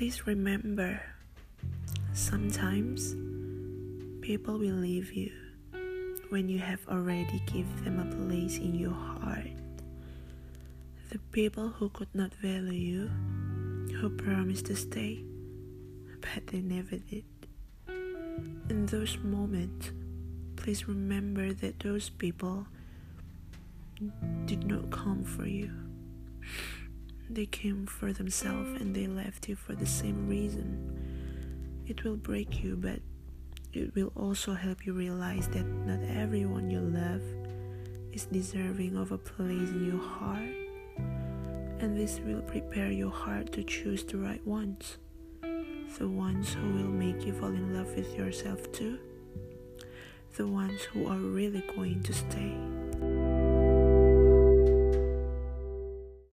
Please remember, sometimes people will leave you when you have already given them a place in your heart. The people who could not value you, who promised to stay, but they never did. In those moments, please remember that those people did not come for you. They came for themselves and they left you for the same reason. It will break you, but it will also help you realize that not everyone you love is deserving of a place in your heart. And this will prepare your heart to choose the right ones. The ones who will make you fall in love with yourself too. The ones who are really going to stay.